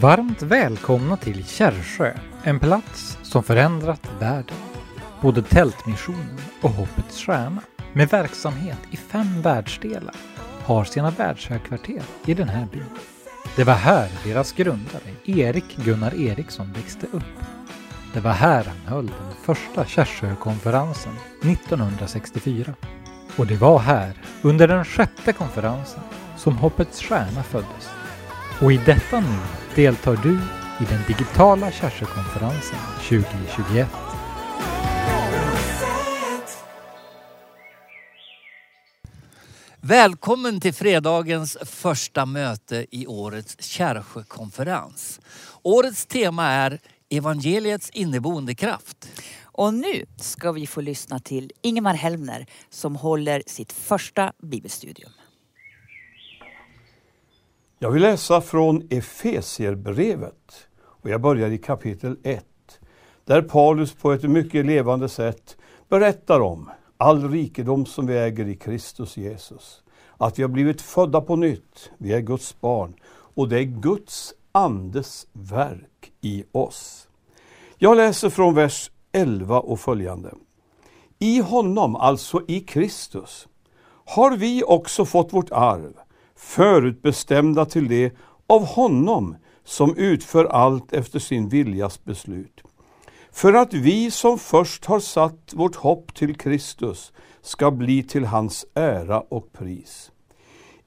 Varmt välkomna till Kärrsjö, en plats som förändrat världen. Både Tältmissionen och Hoppets Stjärna, med verksamhet i fem världsdelar, har sina världshögkvarter i den här byn. Det var här deras grundare, Erik Gunnar Eriksson, växte upp. Det var här han höll den första Kärrsjökonferensen 1964. Och det var här, under den sjätte konferensen, som Hoppets Stjärna föddes. Och i detta nu deltar du i den digitala Kärrsjökonferensen 2021. Välkommen till fredagens första möte i årets Kärrsjökonferens. Årets tema är evangeliets inneboende kraft. Och nu ska vi få lyssna till Ingemar Helmner som håller sitt första bibelstudium. Jag vill läsa från Efesierbrevet och jag börjar i kapitel 1 där Paulus på ett mycket levande sätt berättar om all rikedom som vi äger i Kristus Jesus. Att vi har blivit födda på nytt, vi är Guds barn och det är Guds andes verk i oss. Jag läser från vers 11 och följande. I honom, alltså i Kristus, har vi också fått vårt arv, förutbestämda till det av honom som utför allt efter sin viljas beslut. För att vi som först har satt vårt hopp till Kristus ska bli till hans ära och pris.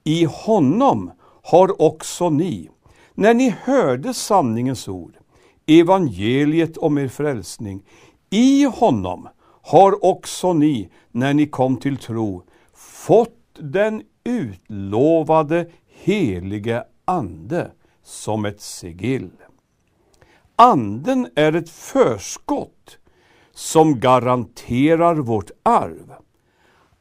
I honom har också ni, när ni hörde sanningens ord, evangeliet om er frälsning, i honom har också ni, när ni kom till tro, fått den utlovade helige Ande som ett sigill. Anden är ett förskott som garanterar vårt arv.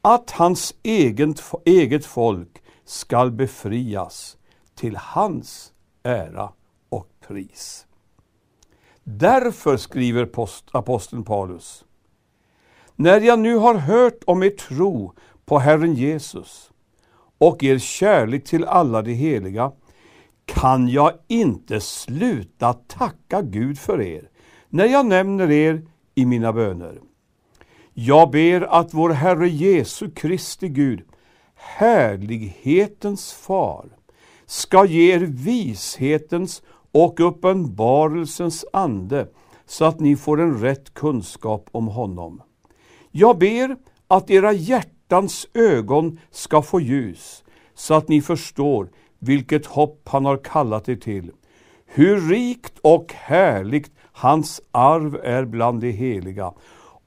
Att hans eget, eget folk skall befrias till hans ära och pris. Därför skriver aposteln Paulus, när jag nu har hört om er tro på Herren Jesus och er kärlek till alla de heliga, kan jag inte sluta tacka Gud för er när jag nämner er i mina böner. Jag ber att vår Herre Jesu Kristi Gud, härlighetens far, ska ge er vishetens och uppenbarelsens ande så att ni får en rätt kunskap om honom. Jag ber att era hjärtan hjärtans ögon ska få ljus så att ni förstår vilket hopp han har kallat er till, hur rikt och härligt hans arv är bland de heliga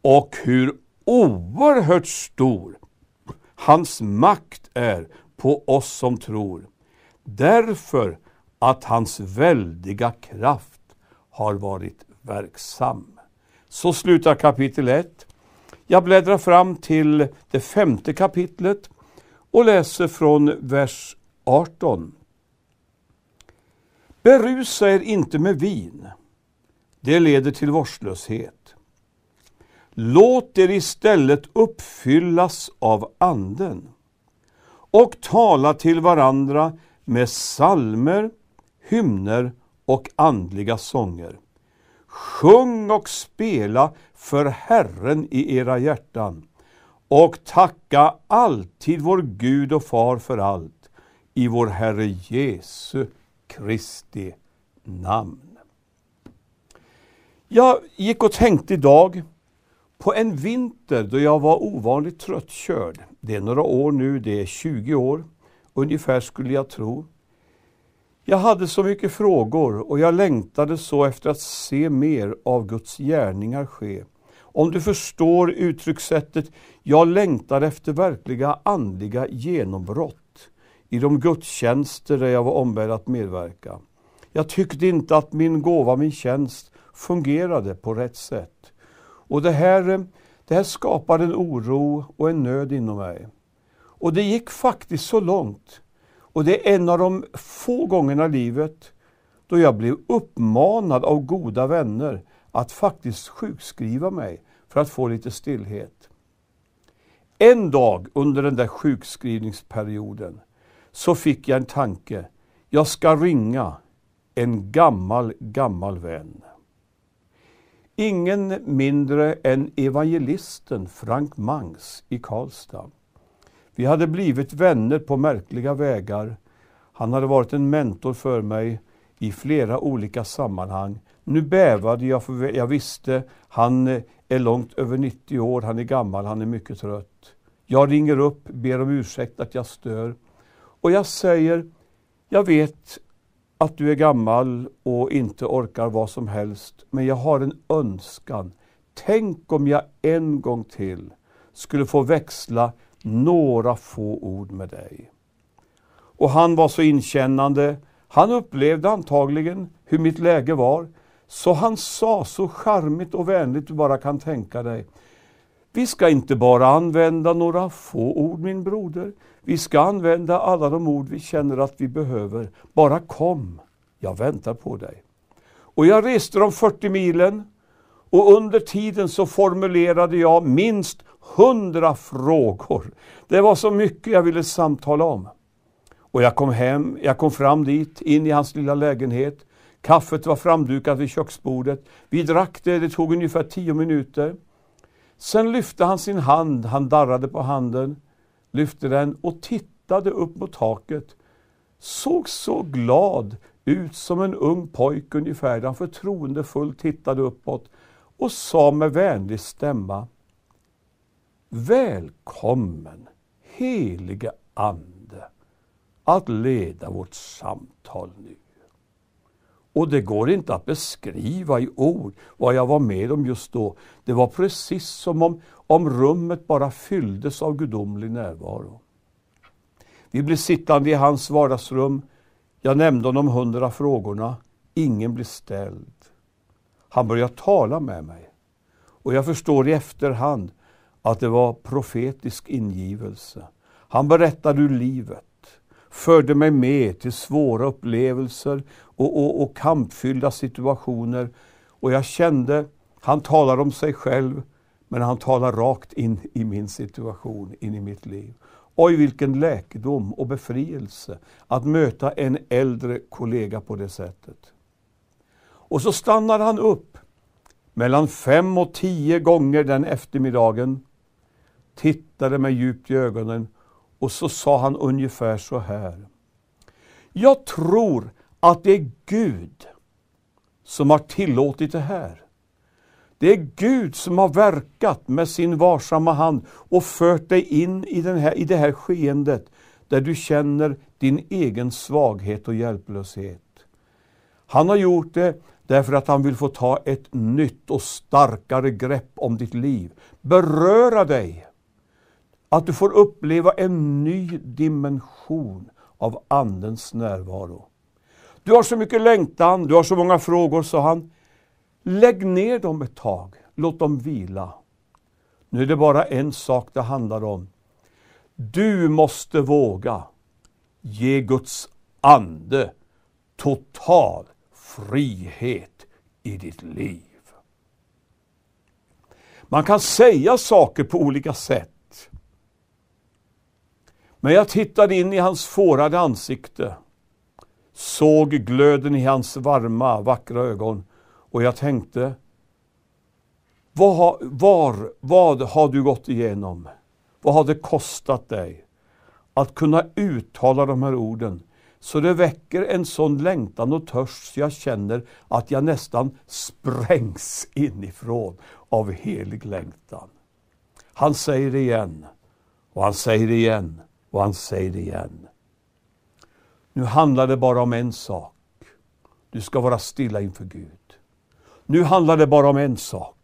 och hur oerhört stor hans makt är på oss som tror. Därför att hans väldiga kraft har varit verksam. Så slutar kapitel 1. Jag bläddrar fram till det femte kapitlet och läser från vers 18. Berusa er inte med vin. Det leder till vårdslöshet. Låt er istället uppfyllas av Anden och tala till varandra med salmer, hymner och andliga sånger. Sjung och spela för Herren i era hjärtan och tacka alltid vår Gud och Far för allt i vår Herre Jesu Kristi namn. Jag gick och tänkte idag på en vinter då jag var ovanligt tröttkörd. Det är några år nu, det är 20 år ungefär skulle jag tro. Jag hade så mycket frågor och jag längtade så efter att se mer av Guds gärningar ske. Om du förstår uttryckssättet, jag längtar efter verkliga andliga genombrott i de gudstjänster där jag var ombedd att medverka. Jag tyckte inte att min gåva, min tjänst fungerade på rätt sätt. Och det här, det här skapade en oro och en nöd inom mig. Och det gick faktiskt så långt och det är en av de få gångerna i livet då jag blev uppmanad av goda vänner att faktiskt sjukskriva mig för att få lite stillhet. En dag under den där sjukskrivningsperioden så fick jag en tanke. Jag ska ringa en gammal, gammal vän. Ingen mindre än evangelisten Frank Mangs i Karlstad. Vi hade blivit vänner på märkliga vägar. Han hade varit en mentor för mig i flera olika sammanhang. Nu bävade jag för jag visste han eh, är långt över 90 år, han är gammal, han är mycket trött. Jag ringer upp, ber om ursäkt att jag stör. Och jag säger, jag vet att du är gammal och inte orkar vad som helst, men jag har en önskan. Tänk om jag en gång till skulle få växla några få ord med dig. Och han var så inkännande. Han upplevde antagligen hur mitt läge var. Så han sa så charmigt och vänligt du bara kan tänka dig. Vi ska inte bara använda några få ord min broder. Vi ska använda alla de ord vi känner att vi behöver. Bara kom, jag väntar på dig. Och jag reste de 40 milen och under tiden så formulerade jag minst hundra frågor. Det var så mycket jag ville samtala om. Och jag kom hem, jag kom fram dit, in i hans lilla lägenhet. Kaffet var framdukat vid köksbordet. Vi drack det, det tog ungefär tio minuter. Sen lyfte han sin hand, han darrade på handen, lyfte den och tittade upp mot taket. Såg så glad ut som en ung pojke ungefär, han förtroendefullt tittade uppåt och sa med vänlig stämma Välkommen, helige Ande, att leda vårt samtal nu. Och det går inte att beskriva i ord vad jag var med om just då. Det var precis som om, om rummet bara fylldes av gudomlig närvaro. Vi blev sittande i hans vardagsrum. Jag nämnde honom hundra frågorna. Ingen blev ställd. Han började tala med mig. Och jag förstår i efterhand att det var profetisk ingivelse. Han berättade ur livet, förde mig med till svåra upplevelser och, och, och kampfyllda situationer. Och jag kände, han talar om sig själv, men han talar rakt in i min situation, in i mitt liv. Oj, vilken läkedom och befrielse att möta en äldre kollega på det sättet. Och så stannar han upp mellan fem och tio gånger den eftermiddagen, tittade mig djupt i ögonen och så sa han ungefär så här. Jag tror att det är Gud som har tillåtit det här. Det är Gud som har verkat med sin varsamma hand och fört dig in i, den här, i det här skeendet där du känner din egen svaghet och hjälplöshet. Han har gjort det därför att han vill få ta ett nytt och starkare grepp om ditt liv. Beröra dig. Att du får uppleva en ny dimension av Andens närvaro. Du har så mycket längtan, du har så många frågor, sa han. Lägg ner dem ett tag, låt dem vila. Nu är det bara en sak det handlar om. Du måste våga ge Guds ande total frihet i ditt liv. Man kan säga saker på olika sätt. Men jag tittade in i hans fårade ansikte, såg glöden i hans varma, vackra ögon och jag tänkte, var, var, vad har du gått igenom? Vad har det kostat dig att kunna uttala de här orden så det väcker en sån längtan och törst så jag känner att jag nästan sprängs inifrån av helig längtan. Han säger det igen, och han säger det igen, och han säger det igen. Nu handlar det bara om en sak. Du ska vara stilla inför Gud. Nu handlar det bara om en sak.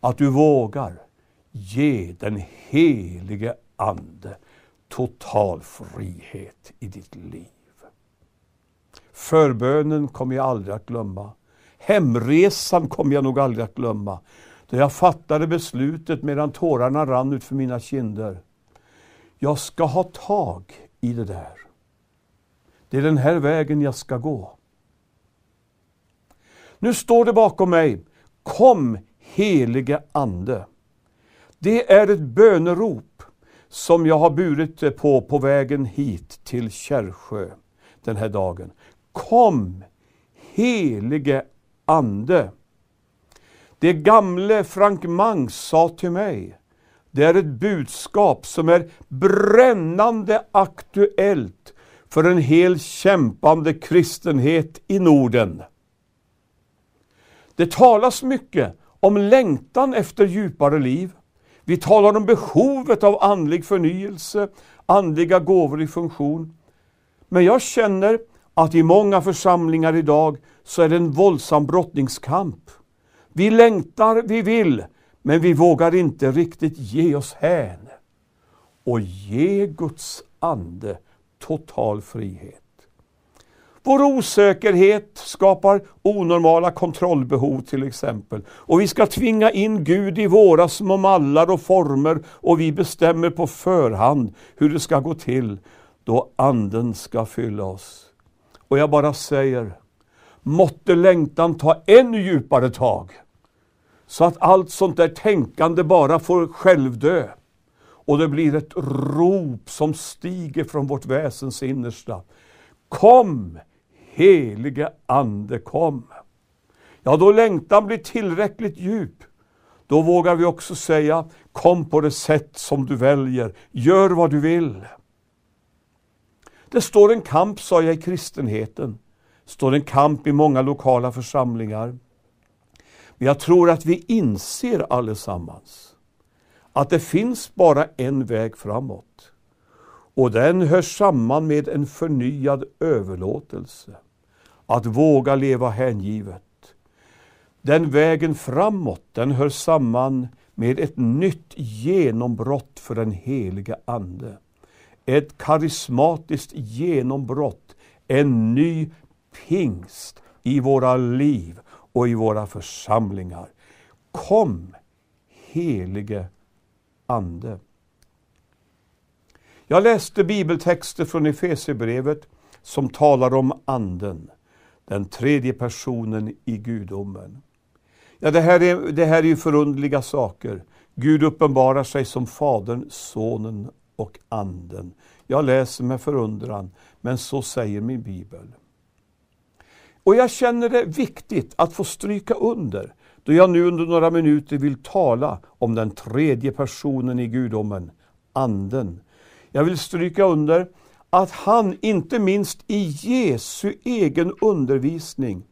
Att du vågar ge den helige Ande total frihet i ditt liv. Förbönen kommer jag aldrig att glömma. Hemresan kommer jag nog aldrig att glömma. Då jag fattade beslutet medan tårarna rann ut för mina kinder. Jag ska ha tag i det där. Det är den här vägen jag ska gå. Nu står det bakom mig, Kom helige Ande. Det är ett bönerop som jag har burit på på vägen hit till Kärrsjö den här dagen. Kom, helige Ande. Det gamle Frank Mangs sa till mig, det är ett budskap som är brännande aktuellt för en hel kämpande kristenhet i Norden. Det talas mycket om längtan efter djupare liv. Vi talar om behovet av andlig förnyelse, andliga gåvor i funktion. Men jag känner att i många församlingar idag så är det en våldsam brottningskamp. Vi längtar, vi vill, men vi vågar inte riktigt ge oss hän och ge Guds ande total frihet. Vår osäkerhet skapar onormala kontrollbehov till exempel. Och vi ska tvinga in Gud i våra små mallar och former och vi bestämmer på förhand hur det ska gå till då Anden ska fylla oss. Och jag bara säger, måtte längtan ta ännu djupare tag. Så att allt sånt där tänkande bara får självdö. Och det blir ett rop som stiger från vårt väsens innersta. Kom, helige Ande, kom. Ja, då längtan blir tillräckligt djup, då vågar vi också säga, kom på det sätt som du väljer, gör vad du vill. Det står en kamp, sa jag, i kristenheten. Det står en kamp i många lokala församlingar. Men jag tror att vi inser allesammans att det finns bara en väg framåt. Och den hör samman med en förnyad överlåtelse. Att våga leva hängivet. Den vägen framåt, den hör samman med ett nytt genombrott för den heliga Ande. Ett karismatiskt genombrott, en ny pingst i våra liv och i våra församlingar. Kom, helige Ande. Jag läste bibeltexter från Efesierbrevet som talar om Anden, den tredje personen i gudomen. Ja, det, här är, det här är ju förundliga saker. Gud uppenbarar sig som Fadern, Sonen och Anden. Jag läser med förundran, men så säger min bibel. Och jag känner det viktigt att få stryka under, då jag nu under några minuter vill tala om den tredje personen i gudomen, Anden. Jag vill stryka under att han, inte minst i Jesu egen undervisning,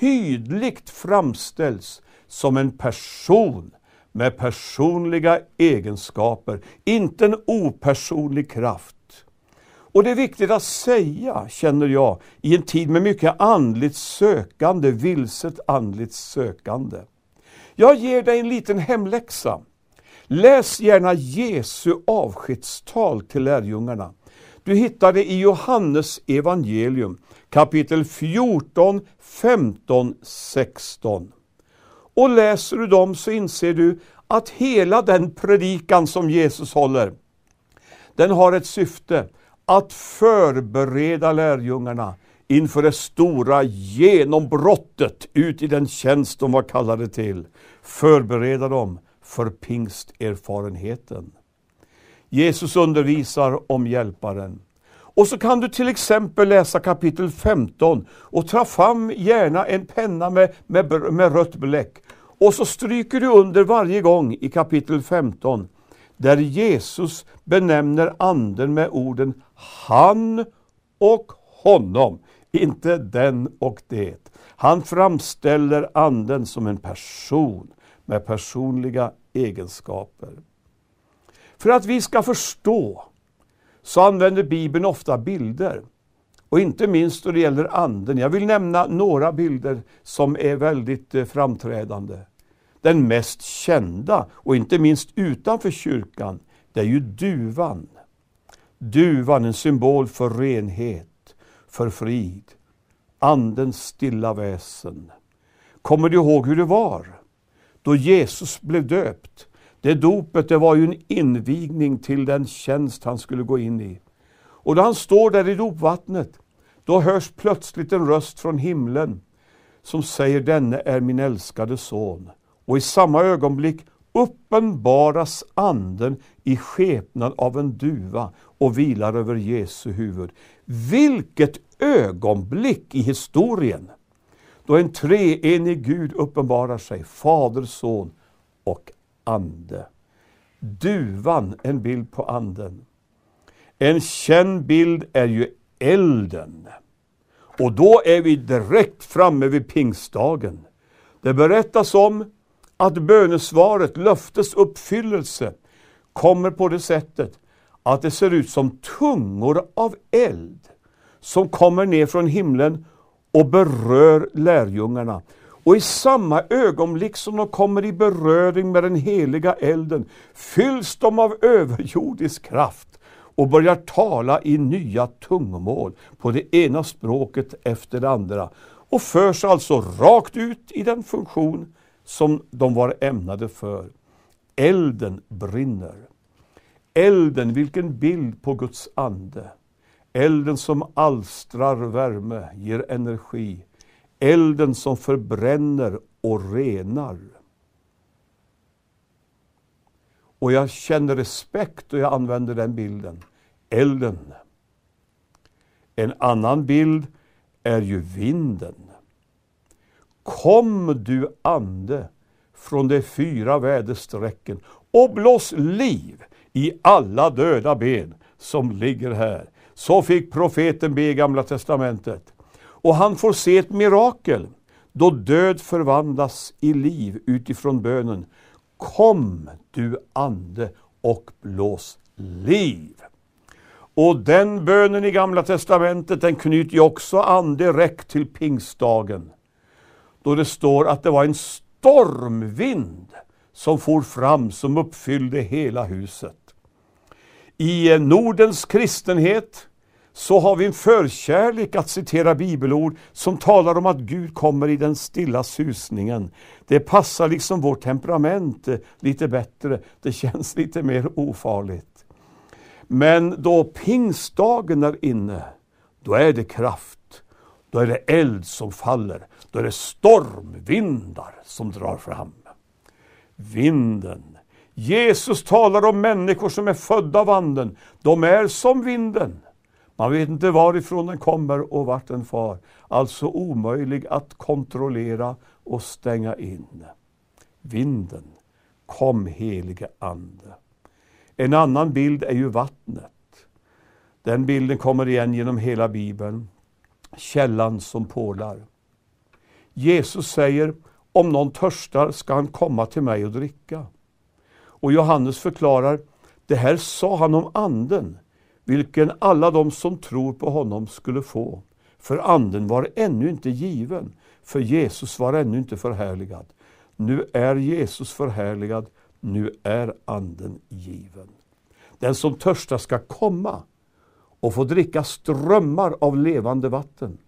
tydligt framställs som en person med personliga egenskaper, inte en opersonlig kraft. Och det är viktigt att säga, känner jag, i en tid med mycket andligt sökande, vilset andligt sökande. Jag ger dig en liten hemläxa. Läs gärna Jesu avskedstal till lärjungarna. Du hittar det i Johannes evangelium kapitel 14, 15, 16. Och läser du dem så inser du att hela den predikan som Jesus håller, den har ett syfte att förbereda lärjungarna inför det stora genombrottet ut i den tjänst de var kallade till. Förbereda dem för pingsterfarenheten. Jesus undervisar om Hjälparen. Och så kan du till exempel läsa kapitel 15 och ta fram gärna en penna med, med, med rött bläck. Och så stryker du under varje gång i kapitel 15 där Jesus benämner anden med orden han och honom, inte den och det. Han framställer anden som en person med personliga egenskaper. För att vi ska förstå så använder Bibeln ofta bilder. Och inte minst då det gäller anden. Jag vill nämna några bilder som är väldigt eh, framträdande. Den mest kända, och inte minst utanför kyrkan, det är ju duvan. Duvan, en symbol för renhet, för frid. Andens stilla väsen. Kommer du ihåg hur det var? Då Jesus blev döpt. Det dopet det var ju en invigning till den tjänst han skulle gå in i. Och då han står där i dopvattnet, då hörs plötsligt en röst från himlen som säger denne är min älskade son. Och i samma ögonblick uppenbaras anden i skepnad av en duva och vilar över Jesu huvud. Vilket ögonblick i historien! Då en treenig Gud uppenbarar sig, Fader, Son och Ande. Duvan, en bild på Anden. En känd bild är ju elden. Och då är vi direkt framme vid pingstdagen. Det berättas om att bönesvaret, löftes uppfyllelse, kommer på det sättet att det ser ut som tungor av eld som kommer ner från himlen och berör lärjungarna. Och i samma ögonblick som de kommer i beröring med den heliga elden fylls de av överjordisk kraft och börjar tala i nya tungomål på det ena språket efter det andra och förs alltså rakt ut i den funktion som de var ämnade för. Elden brinner. Elden, vilken bild på Guds ande. Elden som alstrar värme, ger energi. Elden som förbränner och renar. Och jag känner respekt och jag använder den bilden. Elden. En annan bild är ju vinden. Kom du ande från de fyra väderstrecken och blås liv i alla döda ben som ligger här. Så fick profeten be i Gamla Testamentet. Och han får se ett mirakel då död förvandlas i liv utifrån bönen. Kom du ande och blås liv. Och den bönen i Gamla Testamentet den knyter ju också an direkt till pingstdagen. Då det står att det var en stormvind som for fram som uppfyllde hela huset. I eh, Nordens kristenhet så har vi en förkärlek att citera bibelord som talar om att Gud kommer i den stilla susningen. Det passar liksom vårt temperament eh, lite bättre, det känns lite mer ofarligt. Men då pingstdagen är inne, då är det kraft. Då är det eld som faller. Då är det stormvindar som drar fram. Vinden. Jesus talar om människor som är födda av anden. De är som vinden. Man vet inte varifrån den kommer och vart den far. Alltså omöjlig att kontrollera och stänga in. Vinden. Kom helige Ande. En annan bild är ju vattnet. Den bilden kommer igen genom hela Bibeln. Källan som pålar. Jesus säger, om någon törstar ska han komma till mig och dricka. Och Johannes förklarar, det här sa han om anden, vilken alla de som tror på honom skulle få. För anden var ännu inte given, för Jesus var ännu inte förhärligad. Nu är Jesus förhärligad, nu är anden given. Den som törstar ska komma och få dricka strömmar av levande vatten.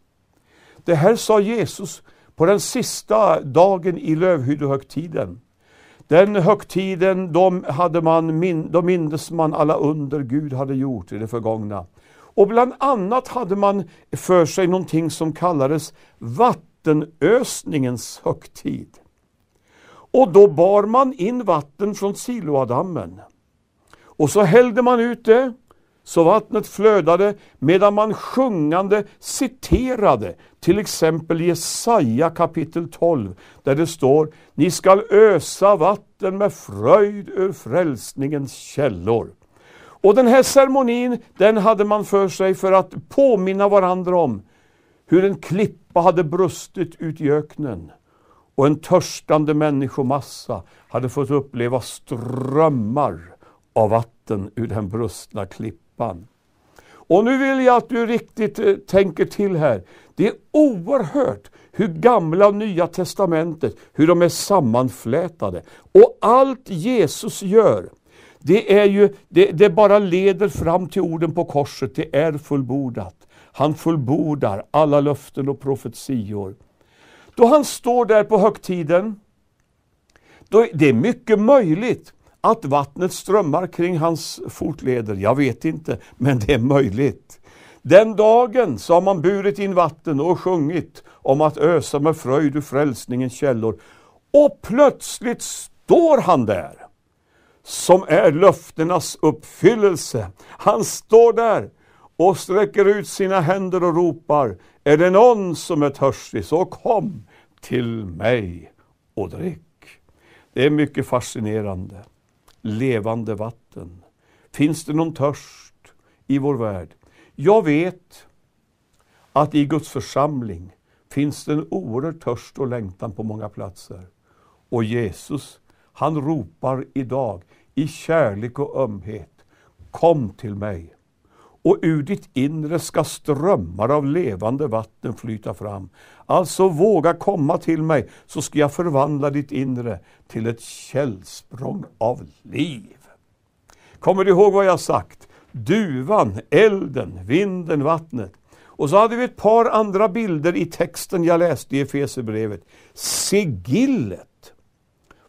Det här sa Jesus på den sista dagen i lövhyddehögtiden. Den högtiden, de, hade man, då mindes man alla under Gud hade gjort i det förgångna. Och bland annat hade man för sig någonting som kallades vattenösningens högtid. Och då bar man in vatten från Siloadammen. Och så hällde man ut det så vattnet flödade medan man sjungande citerade till exempel Jesaja kapitel 12 där det står Ni skall ösa vatten med fröjd ur frälsningens källor. Och den här ceremonin den hade man för sig för att påminna varandra om hur en klippa hade brustit ut i öknen och en törstande människomassa hade fått uppleva strömmar av vatten ur den brustna klippan. Och nu vill jag att du riktigt eh, tänker till här. Det är oerhört hur gamla och nya testamentet, hur de är sammanflätade. Och allt Jesus gör, det är ju, det, det bara leder fram till orden på korset, det är fullbordat. Han fullbordar alla löften och profetior. Då han står där på högtiden, då, det är mycket möjligt att vattnet strömmar kring hans fotleder, jag vet inte, men det är möjligt. Den dagen så har man burit in vatten och sjungit om att ösa med fröjd ur frälsningens källor. Och plötsligt står han där som är löftenas uppfyllelse. Han står där och sträcker ut sina händer och ropar, är det någon som är törstig så kom till mig och drick. Det är mycket fascinerande. Levande vatten. Finns det någon törst i vår värld? Jag vet att i Guds församling finns det en oerhörd törst och längtan på många platser. Och Jesus, han ropar idag i kärlek och ömhet. Kom till mig och ur ditt inre ska strömmar av levande vatten flyta fram. Alltså våga komma till mig så ska jag förvandla ditt inre till ett källsprång av liv. Kommer du ihåg vad jag sagt? Duvan, elden, vinden, vattnet. Och så hade vi ett par andra bilder i texten jag läste i Efesierbrevet. Sigillet.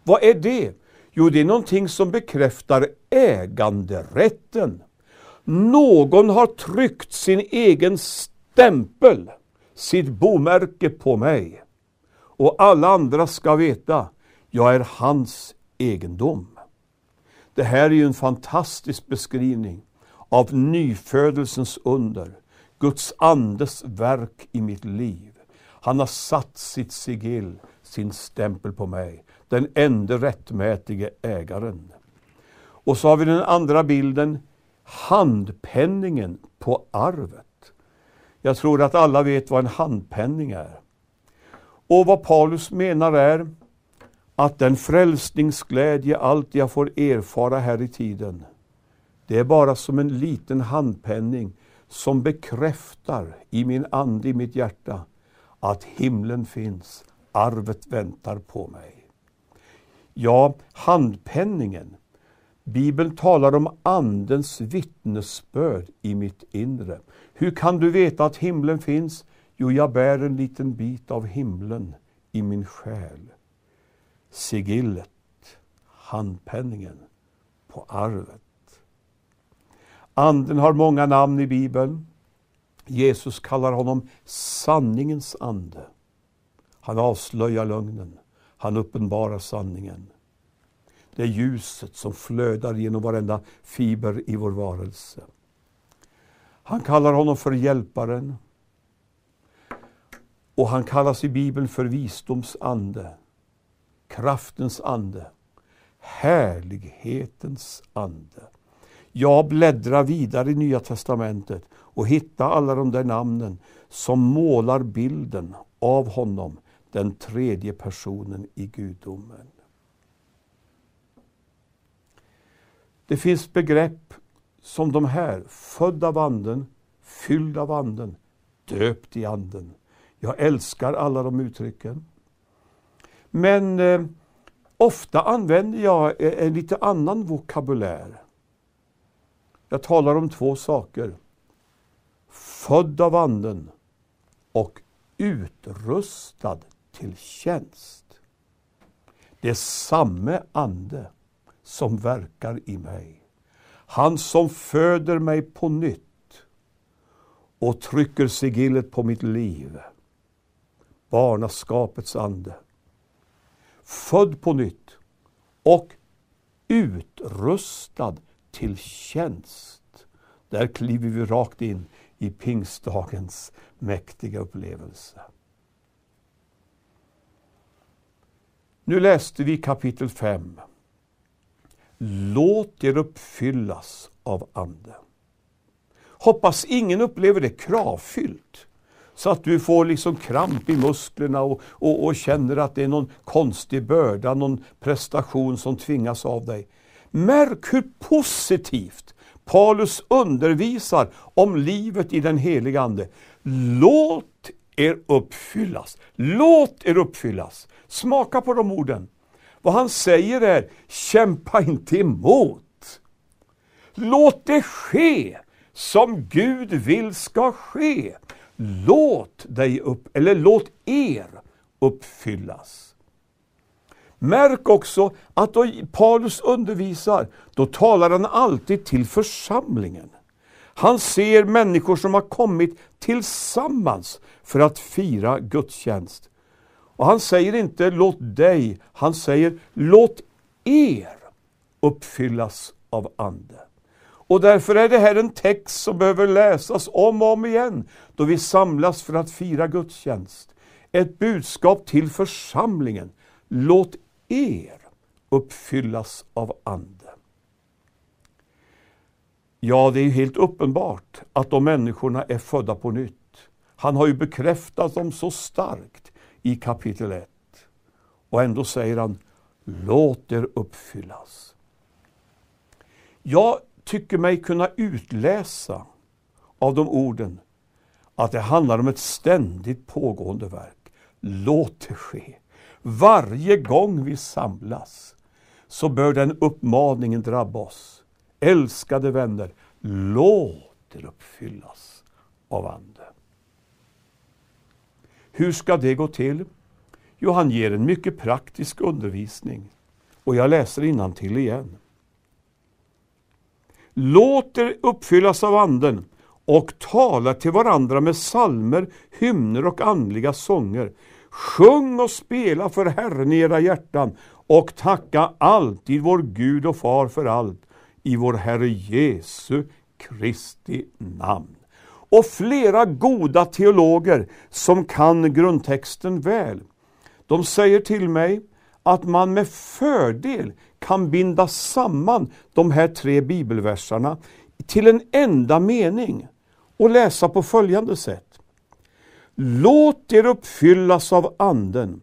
Vad är det? Jo, det är någonting som bekräftar äganderätten. Någon har tryckt sin egen stämpel, sitt bomärke på mig. Och alla andra ska veta, jag är hans egendom. Det här är ju en fantastisk beskrivning av nyfödelsens under, Guds andes verk i mitt liv. Han har satt sitt sigill, sin stämpel på mig, den enda rättmätige ägaren. Och så har vi den andra bilden, handpenningen på arvet. Jag tror att alla vet vad en handpenning är. Och vad Paulus menar är att den frälsningsglädje allt jag får erfara här i tiden, det är bara som en liten handpenning som bekräftar i min ande, i mitt hjärta, att himlen finns, arvet väntar på mig. Ja, handpenningen, Bibeln talar om Andens vittnesbörd i mitt inre. Hur kan du veta att himlen finns? Jo, jag bär en liten bit av himlen i min själ. Sigillet, handpenningen på arvet. Anden har många namn i Bibeln. Jesus kallar honom sanningens ande. Han avslöjar lögnen. Han uppenbarar sanningen. Det är ljuset som flödar genom varenda fiber i vår varelse. Han kallar honom för hjälparen. Och han kallas i Bibeln för visdoms ande, kraftens ande, härlighetens ande. Jag bläddrar vidare i Nya Testamentet och hittar alla de där namnen som målar bilden av honom, den tredje personen i gudomen. Det finns begrepp som de här, född av anden, fylld av anden, döpt i anden. Jag älskar alla de uttrycken. Men eh, ofta använder jag eh, en lite annan vokabulär. Jag talar om två saker. Född av anden och utrustad till tjänst. Det är samme ande som verkar i mig. Han som föder mig på nytt och trycker sigillet på mitt liv. Barnaskapets ande. Född på nytt och utrustad till tjänst. Där kliver vi rakt in i pingstdagens mäktiga upplevelse. Nu läste vi kapitel 5 Låt er uppfyllas av Ande. Hoppas ingen upplever det kravfyllt. Så att du får liksom kramp i musklerna och, och, och, känner att det är någon konstig börda, någon prestation som tvingas av dig. Märk hur positivt Paulus undervisar om livet i den heliga Ande. Låt er uppfyllas. Låt er uppfyllas. Smaka på de orden. Vad han säger är, kämpa inte emot. Låt det ske som Gud vill ska ske. Låt dig upp, eller låt er uppfyllas. Märk också att då Paulus undervisar, då talar han alltid till församlingen. Han ser människor som har kommit tillsammans för att fira gudstjänst. Och han säger inte låt dig, han säger låt er uppfyllas av Ande. Och därför är det här en text som behöver läsas om och om igen då vi samlas för att fira gudstjänst. Ett budskap till församlingen. Låt er uppfyllas av Ande. Ja, det är helt uppenbart att de människorna är födda på nytt. Han har ju bekräftat dem så starkt i kapitel 1. Och ändå säger han, låt er uppfyllas. Jag tycker mig kunna utläsa av de orden att det handlar om ett ständigt pågående verk. Låt det ske. Varje gång vi samlas så bör den uppmaningen drabba oss. Älskade vänner, låt er uppfyllas av anden. Hur ska det gå till? Jo, han ger en mycket praktisk undervisning. Och jag läser till igen. Låt er uppfyllas av Anden och tala till varandra med salmer, hymner och andliga sånger. Sjung och spela för Herren i era hjärtan och tacka alltid vår Gud och Far för allt i vår Herre Jesu Kristi namn. Och flera goda teologer som kan grundtexten väl, de säger till mig att man med fördel kan binda samman de här tre bibelversarna till en enda mening och läsa på följande sätt. Låt er uppfyllas av Anden,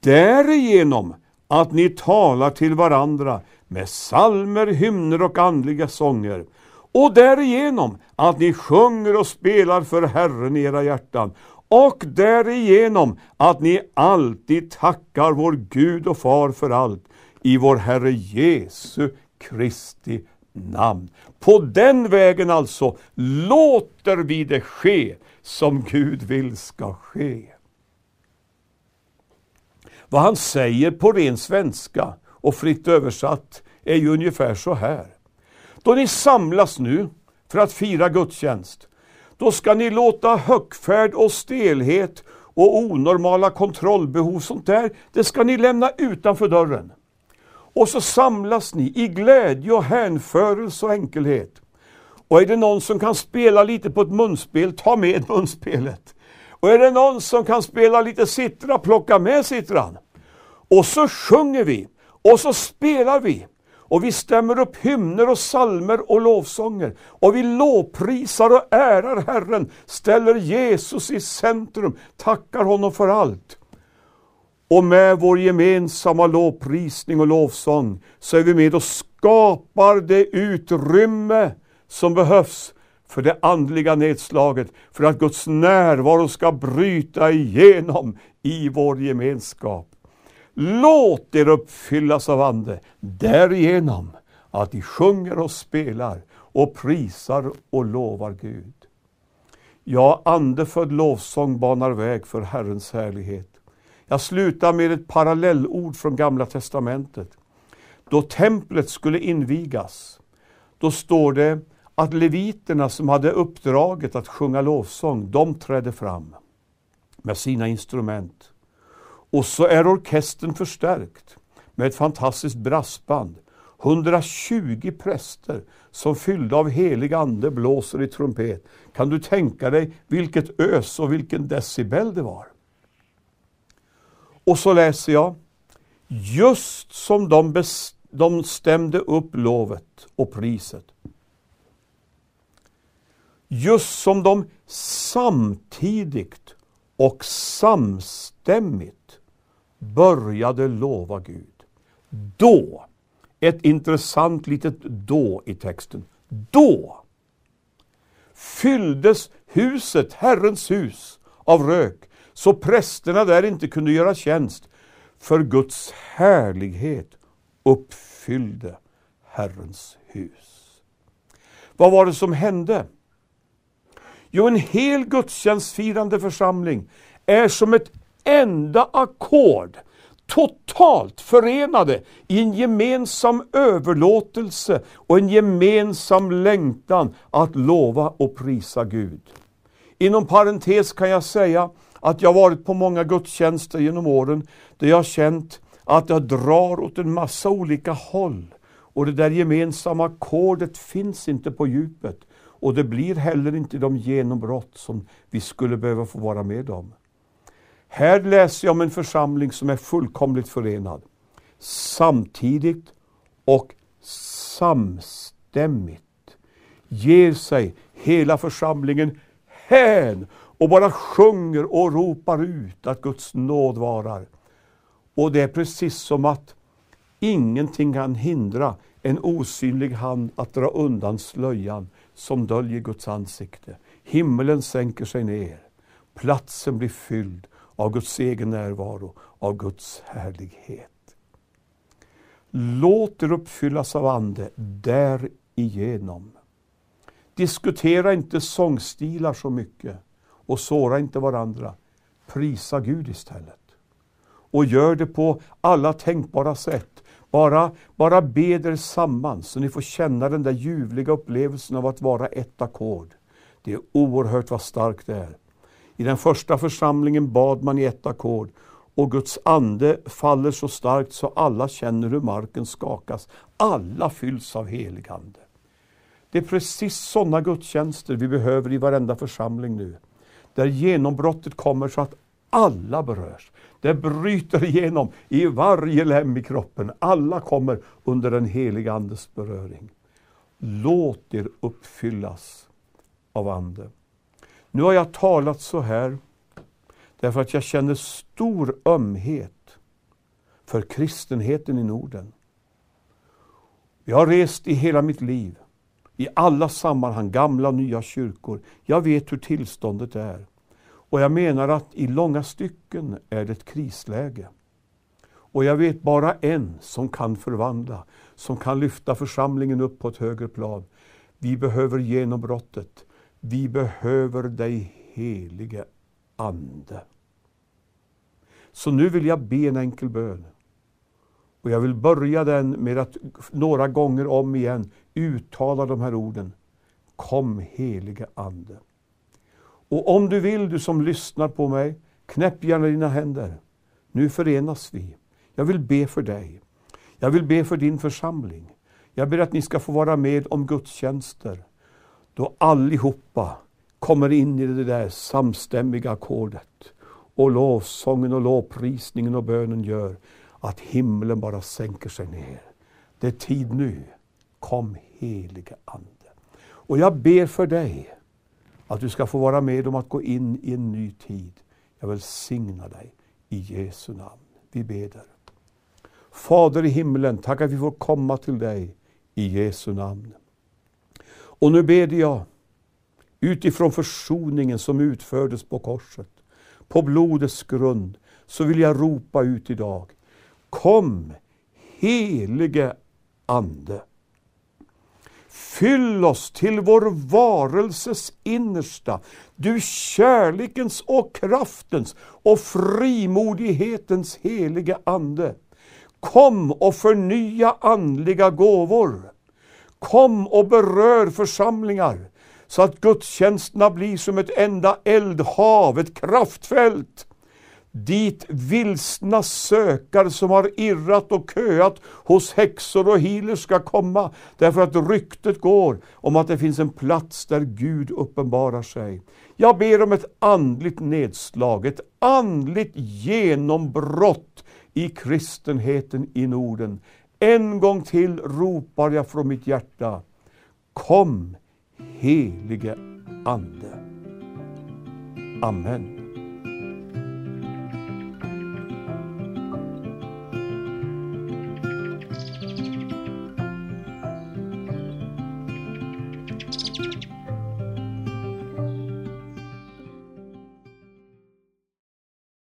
därigenom att ni talar till varandra med salmer, hymner och andliga sånger och därigenom att ni sjunger och spelar för Herren i era hjärtan och därigenom att ni alltid tackar vår Gud och Far för allt i vår Herre Jesu Kristi namn. På den vägen alltså låter vi det ske som Gud vill ska ske. Vad han säger på ren svenska och fritt översatt är ju ungefär så här. Då ni samlas nu för att fira gudstjänst, då ska ni låta högfärd och stelhet och onormala kontrollbehov, sånt där, det ska ni lämna utanför dörren. Och så samlas ni i glädje och hänförelse och enkelhet. Och är det någon som kan spela lite på ett munspel, ta med munspelet. Och är det någon som kan spela lite sittra, plocka med sittran. Och så sjunger vi, och så spelar vi. Och vi stämmer upp hymner och salmer och lovsånger. Och vi lovprisar och ärar Herren, ställer Jesus i centrum, tackar honom för allt. Och med vår gemensamma lovprisning och lovsång så är vi med och skapar det utrymme som behövs för det andliga nedslaget, för att Guds närvaro ska bryta igenom i vår gemenskap. Låt er uppfyllas av Ande därigenom att ni sjunger och spelar och prisar och lovar Gud. Ja, andefödd lovsång banar väg för Herrens härlighet. Jag slutar med ett parallellord från Gamla Testamentet. Då templet skulle invigas, då står det att leviterna som hade uppdraget att sjunga lovsång, de trädde fram med sina instrument. Och så är orkestern förstärkt med ett fantastiskt brassband. 120 präster som fyllda av helig ande blåser i trumpet. Kan du tänka dig vilket ös och vilken decibel det var? Och så läser jag, just som de, de stämde upp lovet och priset. Just som de samtidigt och samstämmigt började lova Gud. Då, ett intressant litet då i texten, då fylldes huset, Herrens hus, av rök så prästerna där inte kunde göra tjänst, för Guds härlighet uppfyllde Herrens hus. Vad var det som hände? Jo, en hel gudstjänstfirande församling är som ett enda ackord totalt förenade i en gemensam överlåtelse och en gemensam längtan att lova och prisa Gud. Inom parentes kan jag säga att jag varit på många gudstjänster genom åren där jag känt att jag drar åt en massa olika håll. Och det där gemensamma ackordet finns inte på djupet. Och det blir heller inte de genombrott som vi skulle behöva få vara med om. Här läser jag om en församling som är fullkomligt förenad. Samtidigt och samstämmigt ger sig hela församlingen hän och bara sjunger och ropar ut att Guds nåd varar. Och det är precis som att ingenting kan hindra en osynlig hand att dra undan slöjan som döljer Guds ansikte. Himmelen sänker sig ner. Platsen blir fylld av Guds egen närvaro, av Guds härlighet. Låt er uppfyllas av Ande därigenom. Diskutera inte sångstilar så mycket och såra inte varandra. Prisa Gud istället. Och gör det på alla tänkbara sätt. Bara, bara be er samman så ni får känna den där ljuvliga upplevelsen av att vara ett ackord. Det är oerhört vad starkt det är. I den första församlingen bad man i ett ackord och Guds ande faller så starkt så alla känner hur marken skakas. Alla fylls av helig ande. Det är precis sådana gudstjänster vi behöver i varenda församling nu. Där genombrottet kommer så att alla berörs. Det bryter igenom i varje lem i kroppen. Alla kommer under den heliga Andes beröring. Låt er uppfyllas av Ande. Nu har jag talat så här därför att jag känner stor ömhet för kristenheten i Norden. Jag har rest i hela mitt liv, i alla sammanhang, gamla och nya kyrkor. Jag vet hur tillståndet är. Och jag menar att i långa stycken är det ett krisläge. Och jag vet bara en som kan förvandla, som kan lyfta församlingen upp på ett högre plan. Vi behöver genombrottet. Vi behöver dig helige Ande. Så nu vill jag be en enkel bön. Och jag vill börja den med att några gånger om igen uttala de här orden. Kom helige Ande. Och om du vill, du som lyssnar på mig, knäpp gärna dina händer. Nu förenas vi. Jag vill be för dig. Jag vill be för din församling. Jag ber att ni ska få vara med om gudstjänster då allihopa kommer in i det där samstämmiga ackordet. Och lovsången och lovprisningen och bönen gör att himlen bara sänker sig ner. Det är tid nu. Kom helige Ande. Och jag ber för dig att du ska få vara med om att gå in i en ny tid. Jag välsignar dig i Jesu namn. Vi beder. Fader i himlen, tack att vi får komma till dig i Jesu namn. Och nu ber jag utifrån försoningen som utfördes på korset, på blodets grund, så vill jag ropa ut idag. Kom, helige Ande. Fyll oss till vår varelses innersta, du kärlekens och kraftens och frimodighetens helige Ande. Kom och förnya andliga gåvor. Kom och berör församlingar så att gudstjänsterna blir som ett enda eldhav, ett kraftfält dit vilsna sökare som har irrat och köat hos häxor och healers ska komma, därför att ryktet går om att det finns en plats där Gud uppenbarar sig. Jag ber om ett andligt nedslag, ett andligt genombrott i kristenheten i Norden. En gång till ropar jag från mitt hjärta. Kom, helige Ande. Amen.